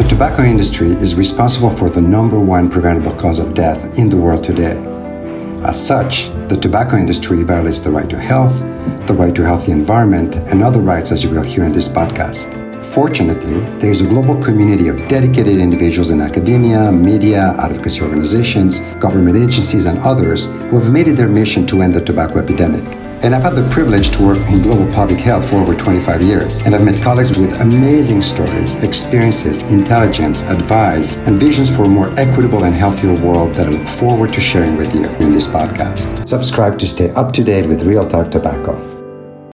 The tobacco industry is responsible for the number one preventable cause of death in the world today. As such, the tobacco industry violates the right to health, the right to a healthy environment, and other rights as you will hear in this podcast. Fortunately, there is a global community of dedicated individuals in academia, media, advocacy organizations, government agencies, and others who have made it their mission to end the tobacco epidemic. And I've had the privilege to work in global public health for over 25 years, and I've met colleagues with amazing stories, experiences, intelligence, advice, and visions for a more equitable and healthier world that I look forward to sharing with you in this podcast. Subscribe to stay up to date with Real Talk Tobacco.